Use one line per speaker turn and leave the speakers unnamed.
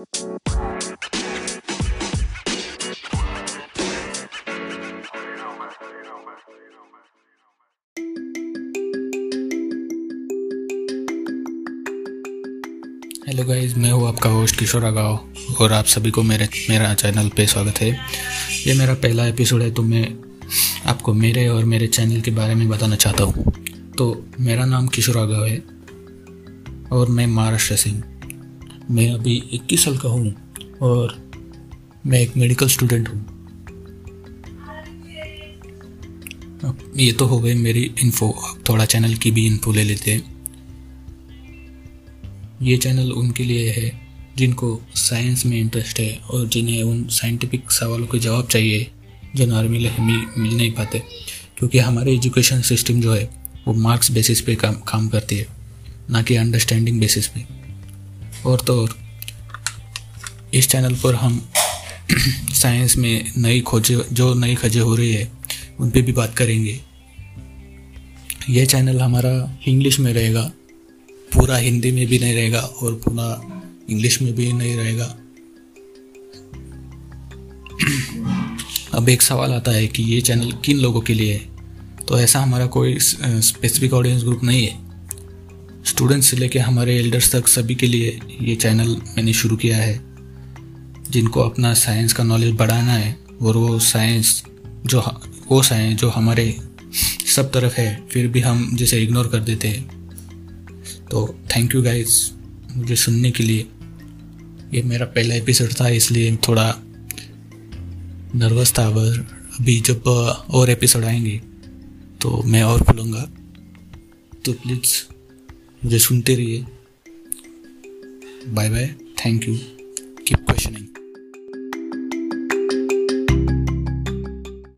Hello guys मैं हूँ आपका होस्ट किशोर अगाव और आप सभी को मेरे, मेरा चैनल पे स्वागत है। ये मेरा पहला एपिसोड है तो मैं आपको मेरे और मेरे चैनल के बारे में बताना चाहता हूँ। तो मेरा नाम किशोर अगाव है और मैं महाराष्ट्र से हूँ। मैं अभी इक्कीस साल का हूँ और मैं एक मेडिकल स्टूडेंट हूँ। ये तो हो गई मेरी इन्फो थोड़ा चैनल की भी इन्फो ले लेते हैं। ये चैनल उनके लिए है जिनको साइंस में इंटरेस्ट है और जिन्हें उन साइंटिफिक सवालों के जवाब चाहिए जो नॉर्मली हमें मिल नहीं पाते। क्योंकि हमारे एजुकेशन सिस्टम जो है, वो मार्क्स बेसिस पे काम काम करती है, ना कि अंडरस्टैंडिंग बेसिस पे। और तो और। इस चैनल पर हम साइंस में नई खोजें, जो नई खोजें हो रही है, उन पर भी बात करेंगे। यह चैनल हमारा इंग्लिश में रहेगा, पूरा हिंदी में भी नहीं रहेगा और पूरा इंग्लिश में भी नहीं रहेगा। अब एक सवाल आता है कि ये चैनल किन लोगों के लिए है? तो ऐसा हमारा कोई स्पेसिफिक ऑडियंस ग्रुप नहीं है। स्टूडेंट्स से लेके हमारे एल्डर्स तक सभी के लिए ये चैनल मैंने शुरू किया है। जिनको अपना साइंस का नॉलेज बढ़ाना है, और वो साइंस जो वो साइंस जो हमारे सब तरफ़ है, फिर भी हम जिसे इग्नोर कर देते हैं। तो थैंक यू गाइस मुझे सुनने के लिए। ये मेरा पहला एपिसोड था, इसलिए थोड़ा नर्वस था, पर अभी जब और एपिसोड आएँगे तो मैं और खुलूँगा तो प्लीज़ मुझे सुनते रहिए। Bye bye. Thank you